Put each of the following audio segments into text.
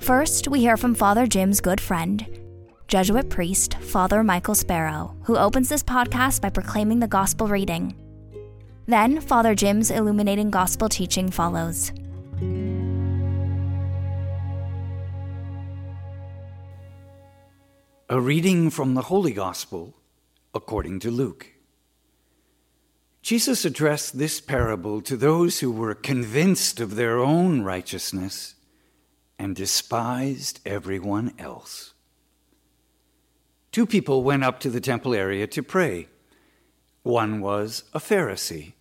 First, we hear from Father Jim's good friend, Jesuit priest Father Michael Sparrow, who opens this podcast by proclaiming the gospel reading. Then, Father Jim's illuminating gospel teaching follows. A reading from the Holy Gospel according to Luke. Jesus addressed this parable to those who were convinced of their own righteousness and despised everyone else. Two people went up to the temple area to pray. One was a Pharisee,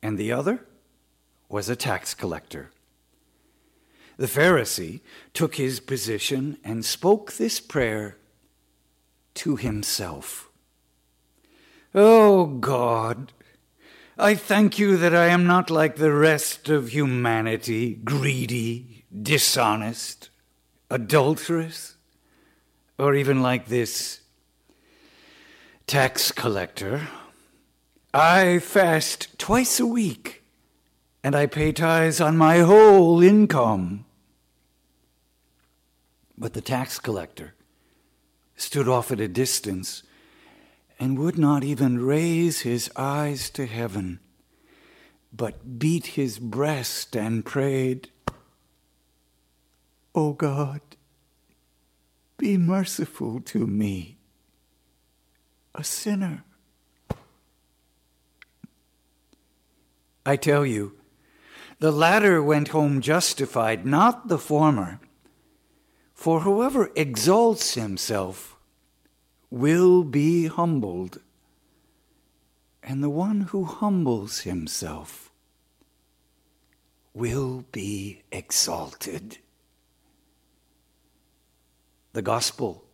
and the other was a tax collector. The Pharisee took his position and spoke this prayer to himself Oh God, I thank you that I am not like the rest of humanity, greedy, dishonest, adulterous, or even like this tax collector. I fast twice a week and I pay tithes on my whole income. But the tax collector stood off at a distance and would not even raise his eyes to heaven, but beat his breast and prayed, O God, be merciful to me, a sinner. I tell you, the latter went home justified, not the former. For whoever exalts himself will be humbled, and the one who humbles himself will be exalted the gospel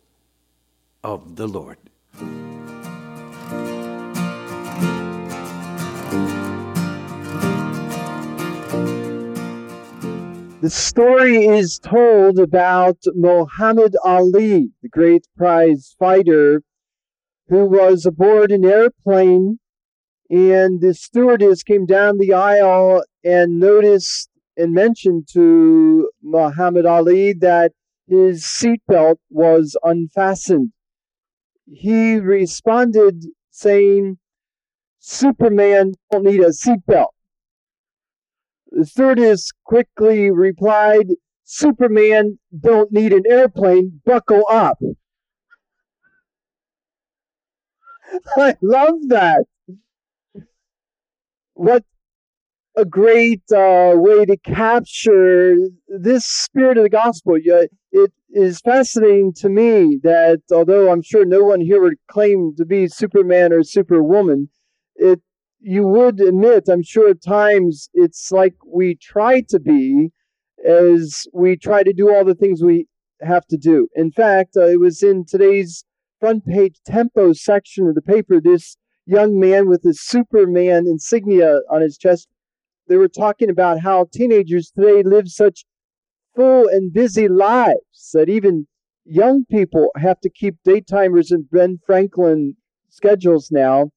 of the Lord. The story is told about Muhammad Ali, the great prize fighter, who was aboard an airplane, and the stewardess came down the aisle and noticed and mentioned to Muhammad Ali that his seatbelt was unfastened. He responded saying, Superman don't need a seatbelt. The stewardess quickly replied, Superman don't need an airplane, buckle up. I love that. What a great uh, way to capture this spirit of the gospel. It is fascinating to me that although I'm sure no one here would claim to be Superman or Superwoman, it you would admit, I'm sure at times it's like we try to be as we try to do all the things we have to do. In fact, uh, it was in today's front page tempo section of the paper, this young man with a Superman insignia on his chest they were talking about how teenagers today live such full and busy lives that even young people have to keep daytimers and Ben Franklin schedules now.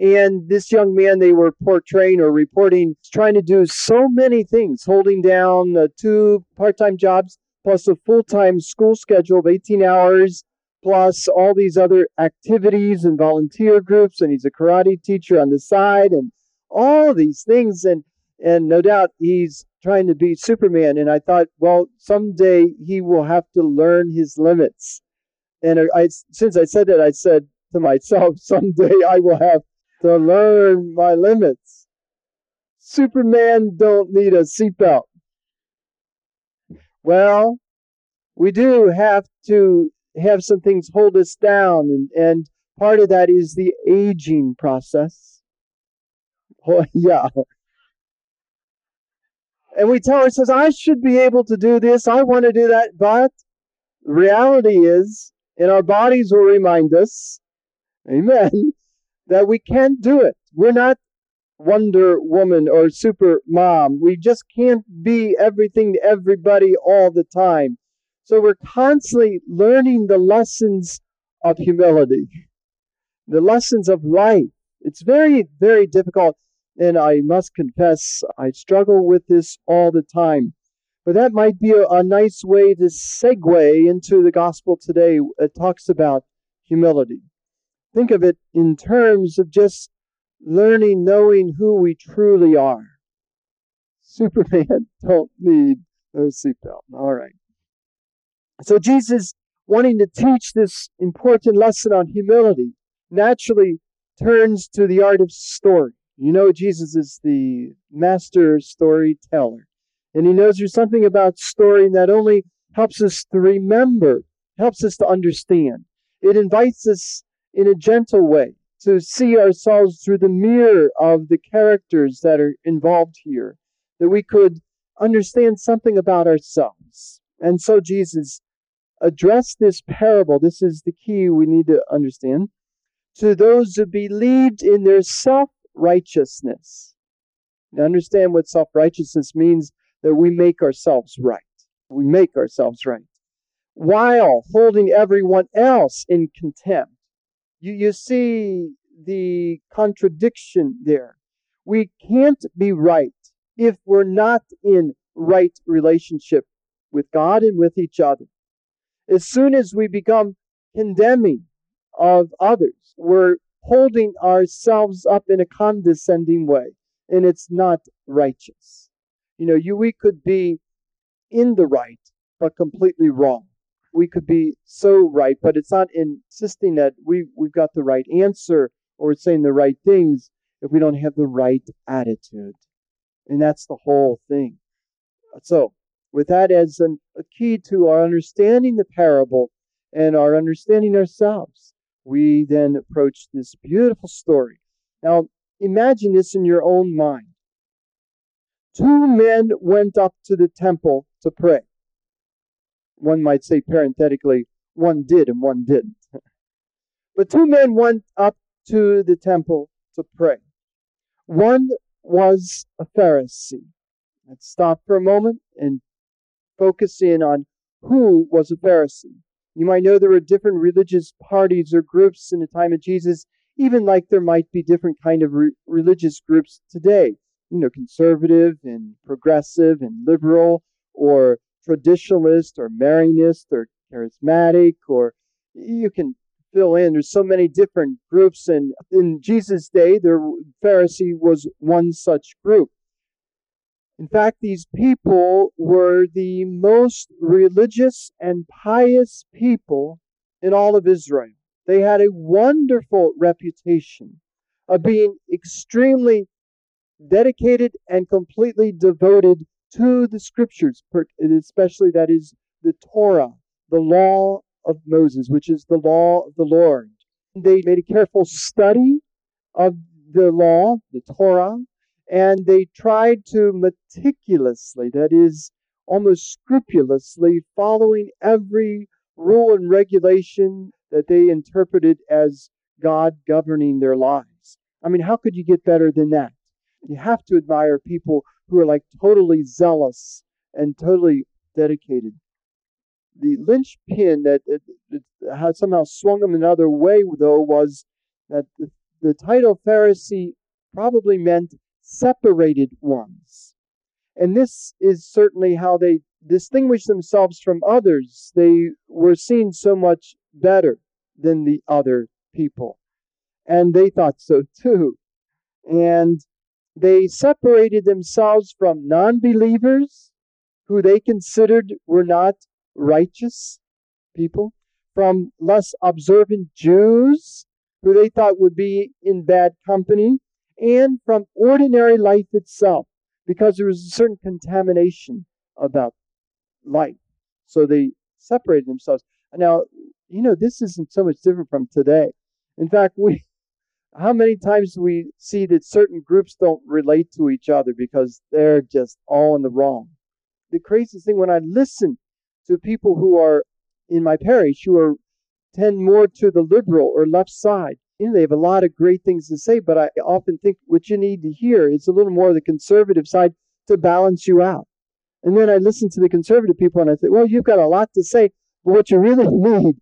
And this young man they were portraying or reporting trying to do so many things, holding down uh, two part time jobs plus a full time school schedule of 18 hours, plus all these other activities and volunteer groups. And he's a karate teacher on the side and all these things. And and no doubt he's trying to be Superman. And I thought, well, someday he will have to learn his limits. And I, since I said that, I said to myself, someday I will have to learn my limits. Superman don't need a seatbelt. Well, we do have to have some things hold us down, and, and part of that is the aging process. Oh, yeah, and we tell ourselves, I should be able to do this, I want to do that, but reality is, and our bodies will remind us, amen, that we can't do it. We're not Wonder Woman or Super Mom. We just can't be everything to everybody all the time. So we're constantly learning the lessons of humility, the lessons of life. It's very, very difficult. And I must confess, I struggle with this all the time. But that might be a, a nice way to segue into the gospel today. It talks about humility. Think of it in terms of just learning, knowing who we truly are. Superman don't need no seatbelt. All right. So Jesus, wanting to teach this important lesson on humility, naturally turns to the art of story. You know, Jesus is the master storyteller. And he knows there's something about story that only helps us to remember, helps us to understand. It invites us in a gentle way to see ourselves through the mirror of the characters that are involved here, that we could understand something about ourselves. And so Jesus addressed this parable. This is the key we need to understand to those who believed in their self righteousness. Understand what self righteousness means that we make ourselves right. We make ourselves right. While holding everyone else in contempt. You, you see the contradiction there. We can't be right if we're not in right relationship with God and with each other. As soon as we become condemning of others, we're holding ourselves up in a condescending way, and it's not righteous. You know, you we could be in the right, but completely wrong we could be so right, but it's not insisting that we, we've got the right answer or saying the right things if we don't have the right attitude. And that's the whole thing. So, with that as an, a key to our understanding the parable and our understanding ourselves, we then approach this beautiful story. Now, imagine this in your own mind. Two men went up to the temple to pray one might say parenthetically, one did and one didn't. but two men went up to the temple to pray. One was a Pharisee. Let's stop for a moment and focus in on who was a Pharisee. You might know there were different religious parties or groups in the time of Jesus, even like there might be different kind of re- religious groups today. You know, conservative and progressive and liberal, or traditionalist or Marianist or charismatic or you can fill in. There's so many different groups, and in Jesus' day, the Pharisee was one such group. In fact, these people were the most religious and pious people in all of Israel. They had a wonderful reputation of being extremely dedicated and completely devoted to the scriptures, especially that is the Torah, the law of Moses, which is the law of the Lord. They made a careful study of the law, the Torah, and they tried to meticulously, that is, almost scrupulously, following every rule and regulation that they interpreted as God governing their lives. I mean, how could you get better than that? You have to admire people who are like totally zealous and totally dedicated. The linchpin that, that had somehow swung them another way, though, was that the, the title Pharisee probably meant separated ones. And this is certainly how they distinguished themselves from others. They were seen so much better than the other people. And they thought so too. And they separated themselves from non believers who they considered were not righteous people, from less observant Jews who they thought would be in bad company, and from ordinary life itself, because there was a certain contamination about life. So they separated themselves. Now, you know, this isn't so much different from today. In fact, we how many times do we see that certain groups don't relate to each other because they're just all in the wrong? The craziest thing when I listen to people who are in my parish who are tend more to the liberal or left side. You know, they have a lot of great things to say, but I often think what you need to hear is a little more of the conservative side to balance you out. And then I listen to the conservative people and I think, well, you've got a lot to say, but what you really need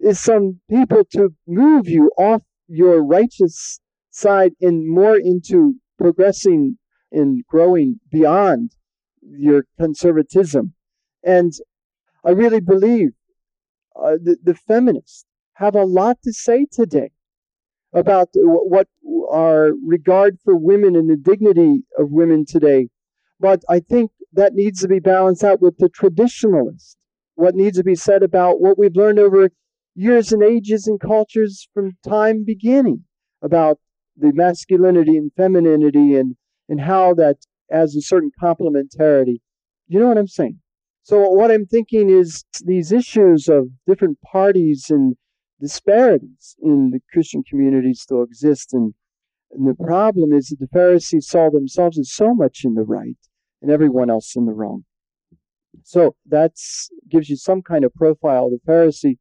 is some people to move you off your righteous side and more into progressing and growing beyond your conservatism. And I really believe uh, the, the feminists have a lot to say today about what our regard for women and the dignity of women today. But I think that needs to be balanced out with the traditionalist. What needs to be said about what we've learned over years and ages and cultures from time beginning about the masculinity and femininity and, and how that has a certain complementarity. You know what I'm saying? So what I'm thinking is these issues of different parties and disparities in the Christian community still exist. And, and the problem is that the Pharisees saw themselves as so much in the right and everyone else in the wrong. So that gives you some kind of profile of the Pharisee.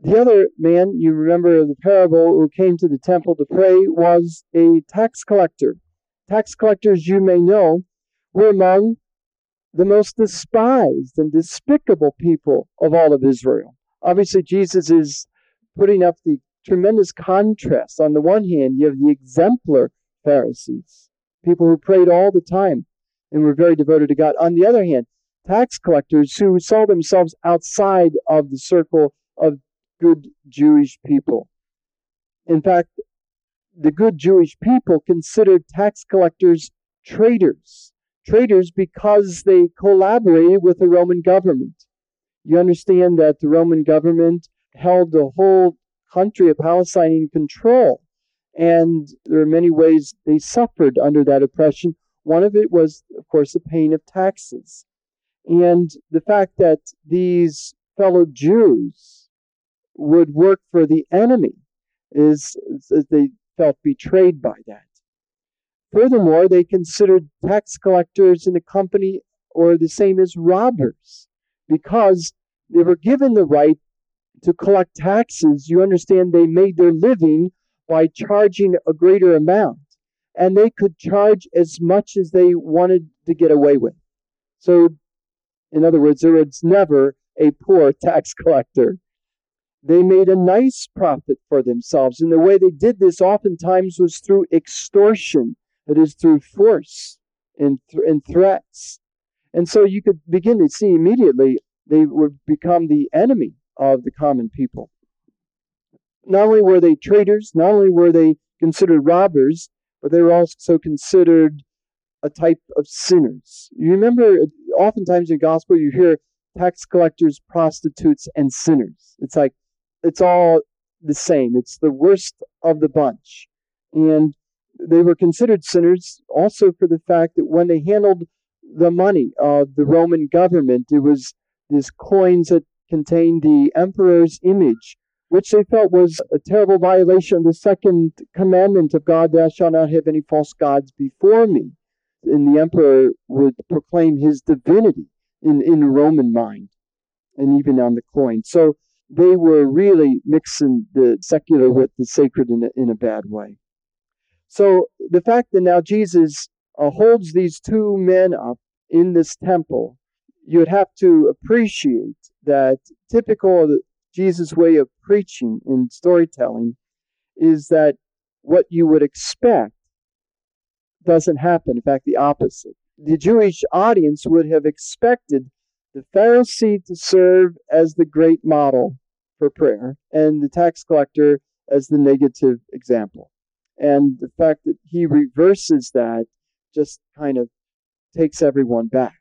The other man, you remember the parable, who came to the temple to pray was a tax collector. Tax collectors, you may know, were among the most despised and despicable people of all of Israel. Obviously, Jesus is putting up the tremendous contrast. On the one hand, you have the exemplar Pharisees, people who prayed all the time and were very devoted to God. On the other hand, tax collectors who saw themselves outside of the circle of good Jewish people. In fact, the good Jewish people considered tax collectors traitors. Traitors because they collaborated with the Roman government. You understand that the Roman government held the whole country of Palestine in control. And there are many ways they suffered under that oppression. One of it was, of course, the paying of taxes. And the fact that these fellow Jews would work for the enemy is, is they felt betrayed by that. Furthermore, they considered tax collectors in the company or the same as robbers because they were given the right to collect taxes. You understand they made their living by charging a greater amount, and they could charge as much as they wanted to get away with. So, in other words, there was never a poor tax collector. They made a nice profit for themselves, and the way they did this oftentimes was through extortion, that is, through force and, th- and threats. And so you could begin to see immediately they would become the enemy of the common people. Not only were they traitors, not only were they considered robbers, but they were also considered a type of sinners. You remember, oftentimes in gospel, you hear tax collectors, prostitutes, and sinners. It's like, it's all the same. It's the worst of the bunch. And they were considered sinners also for the fact that when they handled the money of the Roman government, it was these coins that contained the emperor's image, which they felt was a terrible violation of the second commandment of God, thou shalt not have any false gods before me. And the emperor would proclaim his divinity in, in the Roman mind and even on the coin. So they were really mixing the secular with the sacred in a, in a bad way. So the fact that now Jesus uh, holds these two men up in this temple, you would have to appreciate that typical Jesus' way of preaching and storytelling is that what you would expect doesn't happen. In fact, the opposite. The Jewish audience would have expected the Pharisee to serve as the great model for prayer and the tax collector as the negative example. And the fact that he reverses that just kind of takes everyone back.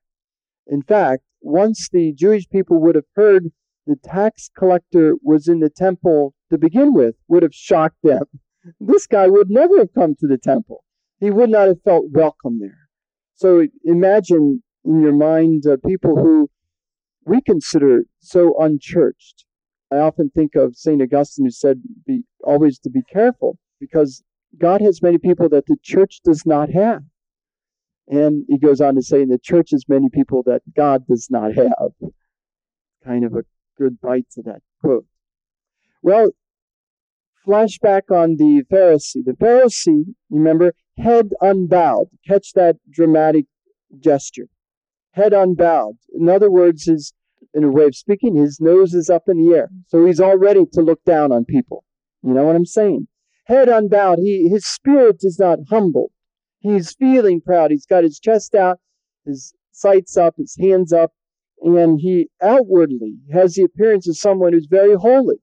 In fact, once the Jewish people would have heard the tax collector was in the temple to begin with, would have shocked them. This guy would never have come to the temple. He would not have felt welcome there. So imagine in your mind uh, people who we consider so unchurched. I often think of St. Augustine who said, be, always to be careful because God has many people that the church does not have. And he goes on to say, in the church is many people that God does not have. Kind of a good bite to that quote. Well, flashback on the Pharisee. The Pharisee, remember, head unbowed. Catch that dramatic gesture. Head unbowed. In other words, his, in a way of speaking, his nose is up in the air. So he's all ready to look down on people. You know what I'm saying? Head unbowed. He, his spirit is not humbled. He's feeling proud. He's got his chest out, his sights up, his hands up, and he outwardly has the appearance of someone who's very holy.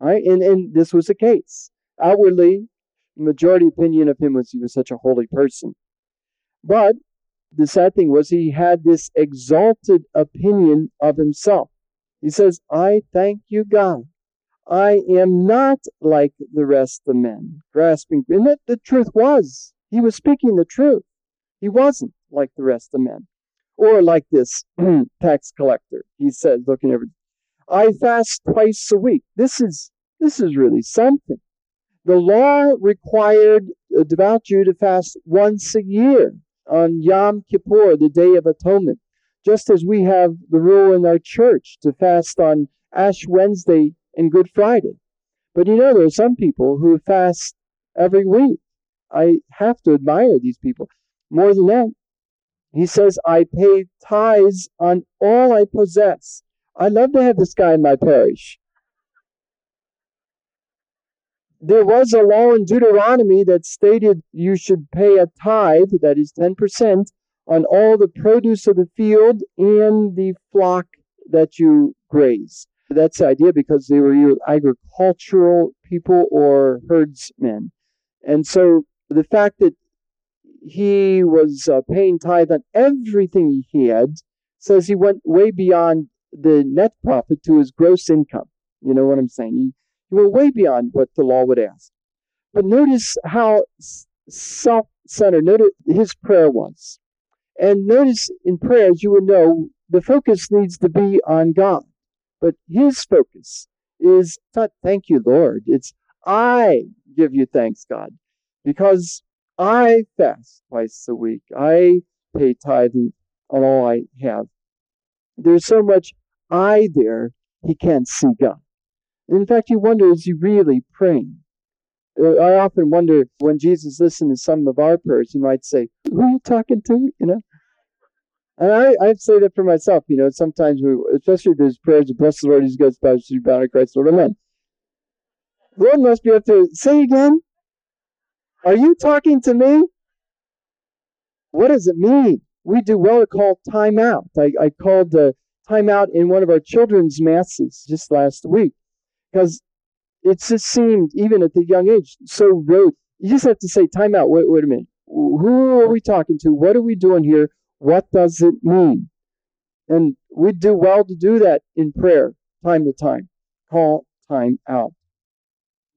Right? And, and this was the case. Outwardly, the majority opinion of him was he was such a holy person. But the sad thing was he had this exalted opinion of himself. He says, I thank you, God. I am not like the rest of men, grasping. And that the truth was, he was speaking the truth. He wasn't like the rest of men. Or like this tax collector. He says, looking over, I fast twice a week. This is this is really something. The law required a devout Jew to fast once a year on Yom Kippur, the Day of Atonement, just as we have the rule in our church to fast on Ash Wednesday and Good Friday. But you know, there are some people who fast every week. I have to admire these people. More than that, he says, I pay tithes on all I possess. I love to have this guy in my parish. There was a law in Deuteronomy that stated you should pay a tithe, that is 10%, on all the produce of the field and the flock that you graze. That's the idea because they were agricultural people or herdsmen. And so the fact that he was uh, paying tithe on everything he had says he went way beyond the net profit to his gross income. You know what I'm saying? He, he went way beyond what the law would ask. But notice how self centered notice his prayer was. And notice in prayers, you would know the focus needs to be on God. But his focus is not, thank you, Lord. It's, I give you thanks, God, because I fast twice a week. I pay tithe on all I have. There's so much I there, he can't see God. In fact, you wonder, is he really praying? Uh, I often wonder when Jesus listened to some of our prayers, he might say, Who are you talking to? You know? And I, I'd say that for myself, you know, sometimes we, especially those prayers bless the Lord, Jesus God's power, to bound Christ, Lord, amen. Lord must be up to say again, are you talking to me? What does it mean? We do well to call time out. I, I called the time out in one of our children's masses just last week because it just seemed, even at the young age, so rote. You just have to say time out. Wait, wait a minute. Who are we talking to? What are we doing here? What does it mean? And we do well to do that in prayer, time to time. Call time out.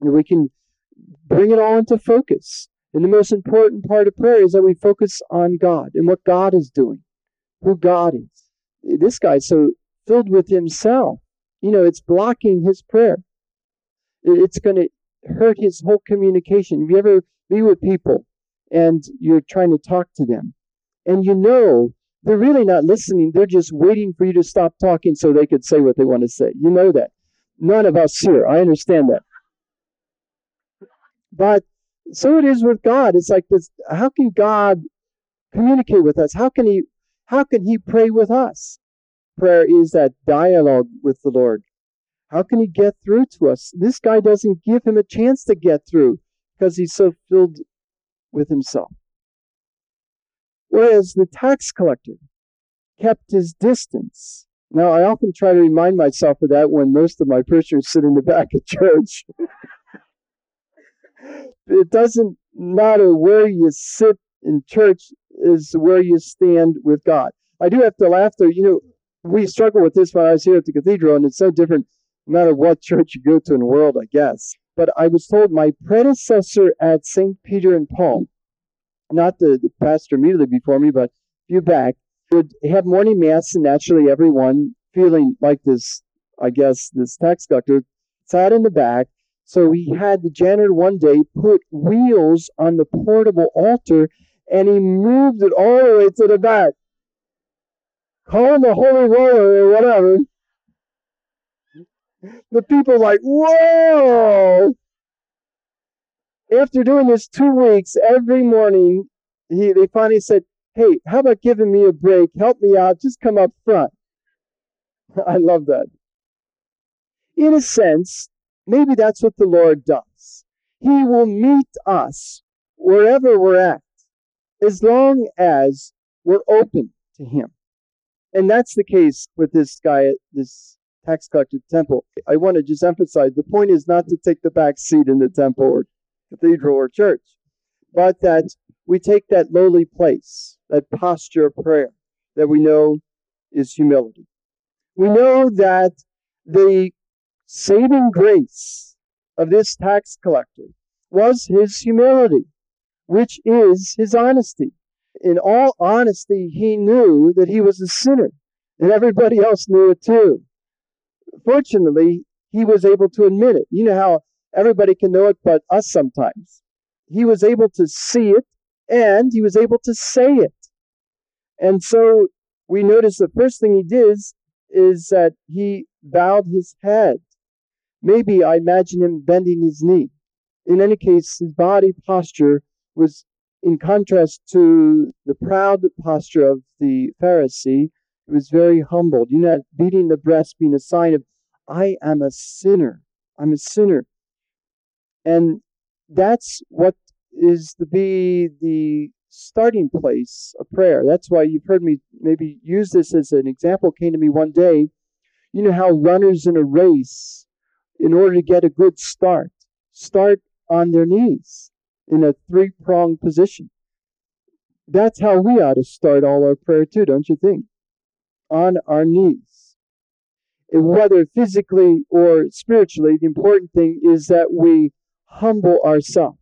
And we can bring it all into focus. And the most important part of prayer is that we focus on God and what God is doing, who God is. This guy's so filled with himself. You know, it's blocking his prayer. It's going to hurt his whole communication. If you ever be with people and you're trying to talk to them, and you know they're really not listening, they're just waiting for you to stop talking so they could say what they want to say. You know that. None of us here. I understand that. But so it is with God. It's like this how can God communicate with us? How can he how can he pray with us? Prayer is that dialogue with the Lord. How can he get through to us? This guy doesn't give him a chance to get through because he's so filled with himself. Whereas the tax collector kept his distance. Now, I often try to remind myself of that when most of my parishioners sit in the back of church. it doesn't matter where you sit in church is where you stand with God. I do have to laugh though, you know, we struggle with this when I was here at the cathedral, and it's so different no matter what church you go to in the world, I guess. But I was told my predecessor at St. Peter and Paul, not the, the pastor immediately before me, but a few back, would have morning mass, and naturally everyone feeling like this, I guess, this tax collector sat in the back so he had the janitor one day put wheels on the portable altar and he moved it all the way to the back. Call him the holy roller or whatever. The people like, whoa! After doing this two weeks, every morning, he, they finally said, hey, how about giving me a break? Help me out. Just come up front. I love that. In a sense, maybe that's what the Lord does. He will meet us wherever we're at, as long as we're open to Him. And that's the case with this guy at this tax collector temple. I want to just emphasize the point is not to take the back seat in the temple or cathedral or church, but that we take that lowly place, that posture of prayer that we know is humility. We know that the saving grace of this tax collector was his humility, which is his honesty. In all honesty, he knew that he was a sinner, and everybody else knew it too. Fortunately, he was able to admit it. You know how everybody can know it but us sometimes. He was able to see it, and he was able to say it. And so we notice the first thing he did is that he bowed his head. Maybe I imagine him bending his knee. In any case, his body posture was in contrast to the proud posture of the Pharisee. He was very humbled. You know, beating the breast being a sign of, I am a sinner. I'm a sinner. And that's what is to be the starting place of prayer. That's why you've heard me maybe use this as an example. It Came to me one day. You know how runners in a race, in order to get a good start, start on their knees in a three pronged position. That's how we ought to start all our prayer too, don't you think? On our knees. Whether physically or spiritually, the important thing is that we humble ourselves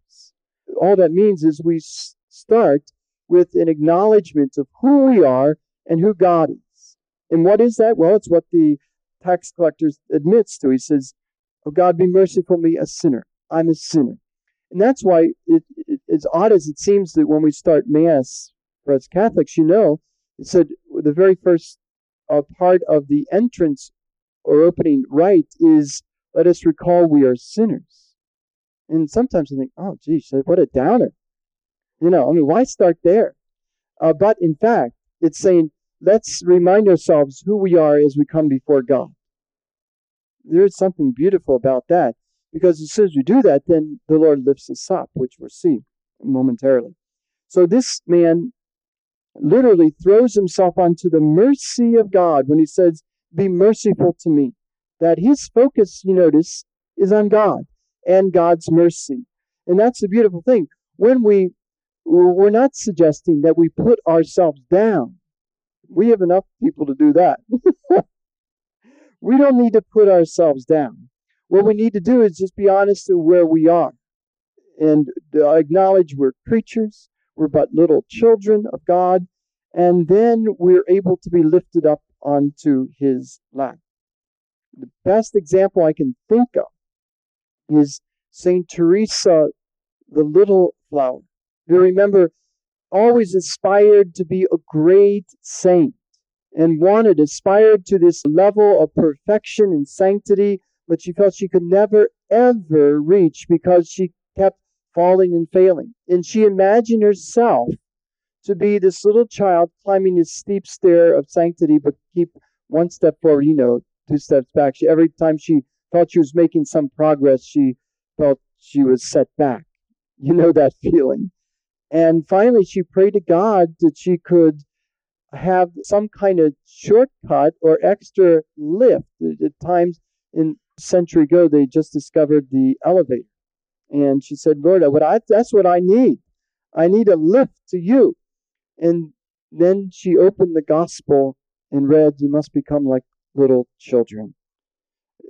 all that means is we start with an acknowledgement of who we are and who God is. And what is that? Well, it's what the tax collector admits to. He says, Oh God, be merciful to me, a sinner. I'm a sinner. And that's why, it, it, as odd as it seems that when we start Mass for us Catholics, you know, it said the very first uh, part of the entrance or opening rite is let us recall we are sinners. And sometimes I think, oh, geez, what a downer. You know, I mean, why start there? Uh, but in fact, it's saying, let's remind ourselves who we are as we come before God. There is something beautiful about that because as soon as we do that, then the Lord lifts us up, which we'll see momentarily. So this man literally throws himself onto the mercy of God when he says, Be merciful to me. That his focus, you notice, is on God and God's mercy. And that's the beautiful thing. When we, we're not suggesting that we put ourselves down. We have enough people to do that. we don't need to put ourselves down. What we need to do is just be honest to where we are and acknowledge we're creatures, we're but little children of God, and then we're able to be lifted up onto His lap. The best example I can think of is Saint Teresa, the little flower. You remember, always aspired to be a great saint and wanted, aspired to this level of perfection and sanctity, but she felt she could never, ever reach because she kept falling and failing. And she imagined herself to be this little child climbing this steep stair of sanctity, but keep one step forward, you know, two steps back. She, every time she thought she was making some progress, she felt she was set back. You know that feeling. And finally, she prayed to God that she could have some kind of shortcut or extra lift. At times in century ago, they just discovered the elevator. And she said, Lord, what I, that's what I need. I need a lift to you. And then she opened the gospel and read, You must become like little children.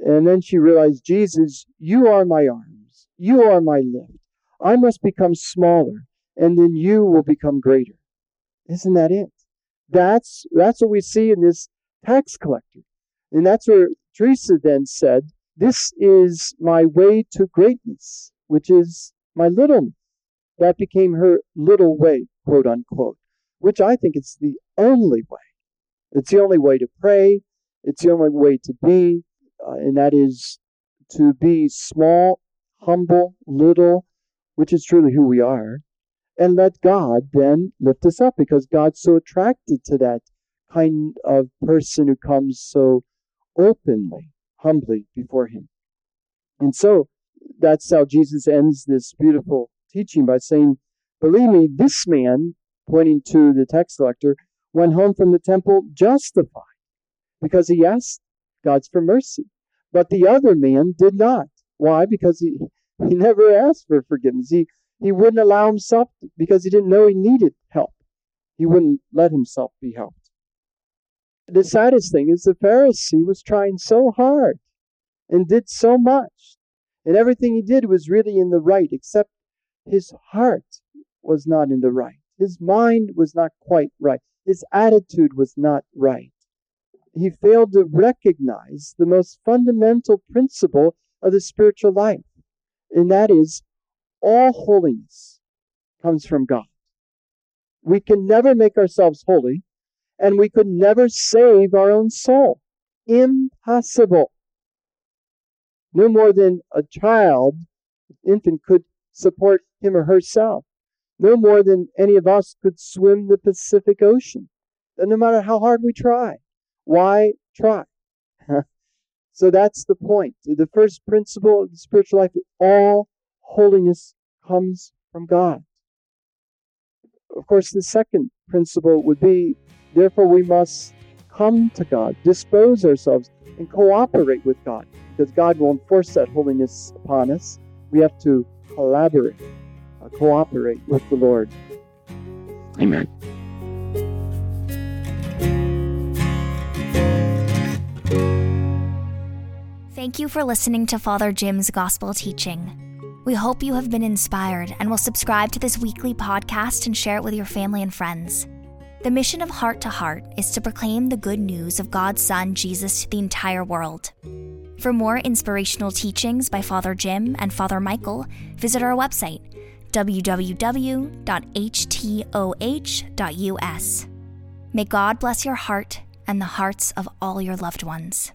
And then she realized, Jesus, you are my arms. You are my lift. I must become smaller, and then you will become greater. Isn't that it? That's, that's what we see in this tax collector. And that's where Teresa then said, This is my way to greatness, which is my little. That became her little way, quote unquote, which I think is the only way. It's the only way to pray. It's the only way to be uh, and that is to be small, humble, little, which is truly who we are, and let God then lift us up because God's so attracted to that kind of person who comes so openly, humbly before Him. And so that's how Jesus ends this beautiful teaching by saying, Believe me, this man, pointing to the tax collector, went home from the temple justified because he asked God's for mercy. But the other man did not. Why? Because he, he never asked for forgiveness. He, he wouldn't allow himself because he didn't know he needed help. He wouldn't let himself be helped. The saddest thing is the Pharisee was trying so hard and did so much. And everything he did was really in the right, except his heart was not in the right. His mind was not quite right. His attitude was not right. He failed to recognize the most fundamental principle of the spiritual life, and that is all holiness comes from God. We can never make ourselves holy, and we could never save our own soul. Impossible. No more than a child, an infant, could support him or herself. No more than any of us could swim the Pacific Ocean. And no matter how hard we try. Why try? so that's the point. The first principle of the spiritual life all holiness comes from God. Of course, the second principle would be therefore we must come to God, dispose ourselves, and cooperate with God because God will enforce that holiness upon us. We have to collaborate, uh, cooperate with the Lord. Amen. Thank you for listening to Father Jim's gospel teaching. We hope you have been inspired and will subscribe to this weekly podcast and share it with your family and friends. The mission of Heart to Heart is to proclaim the good news of God's Son, Jesus, to the entire world. For more inspirational teachings by Father Jim and Father Michael, visit our website, www.htoh.us. May God bless your heart and the hearts of all your loved ones.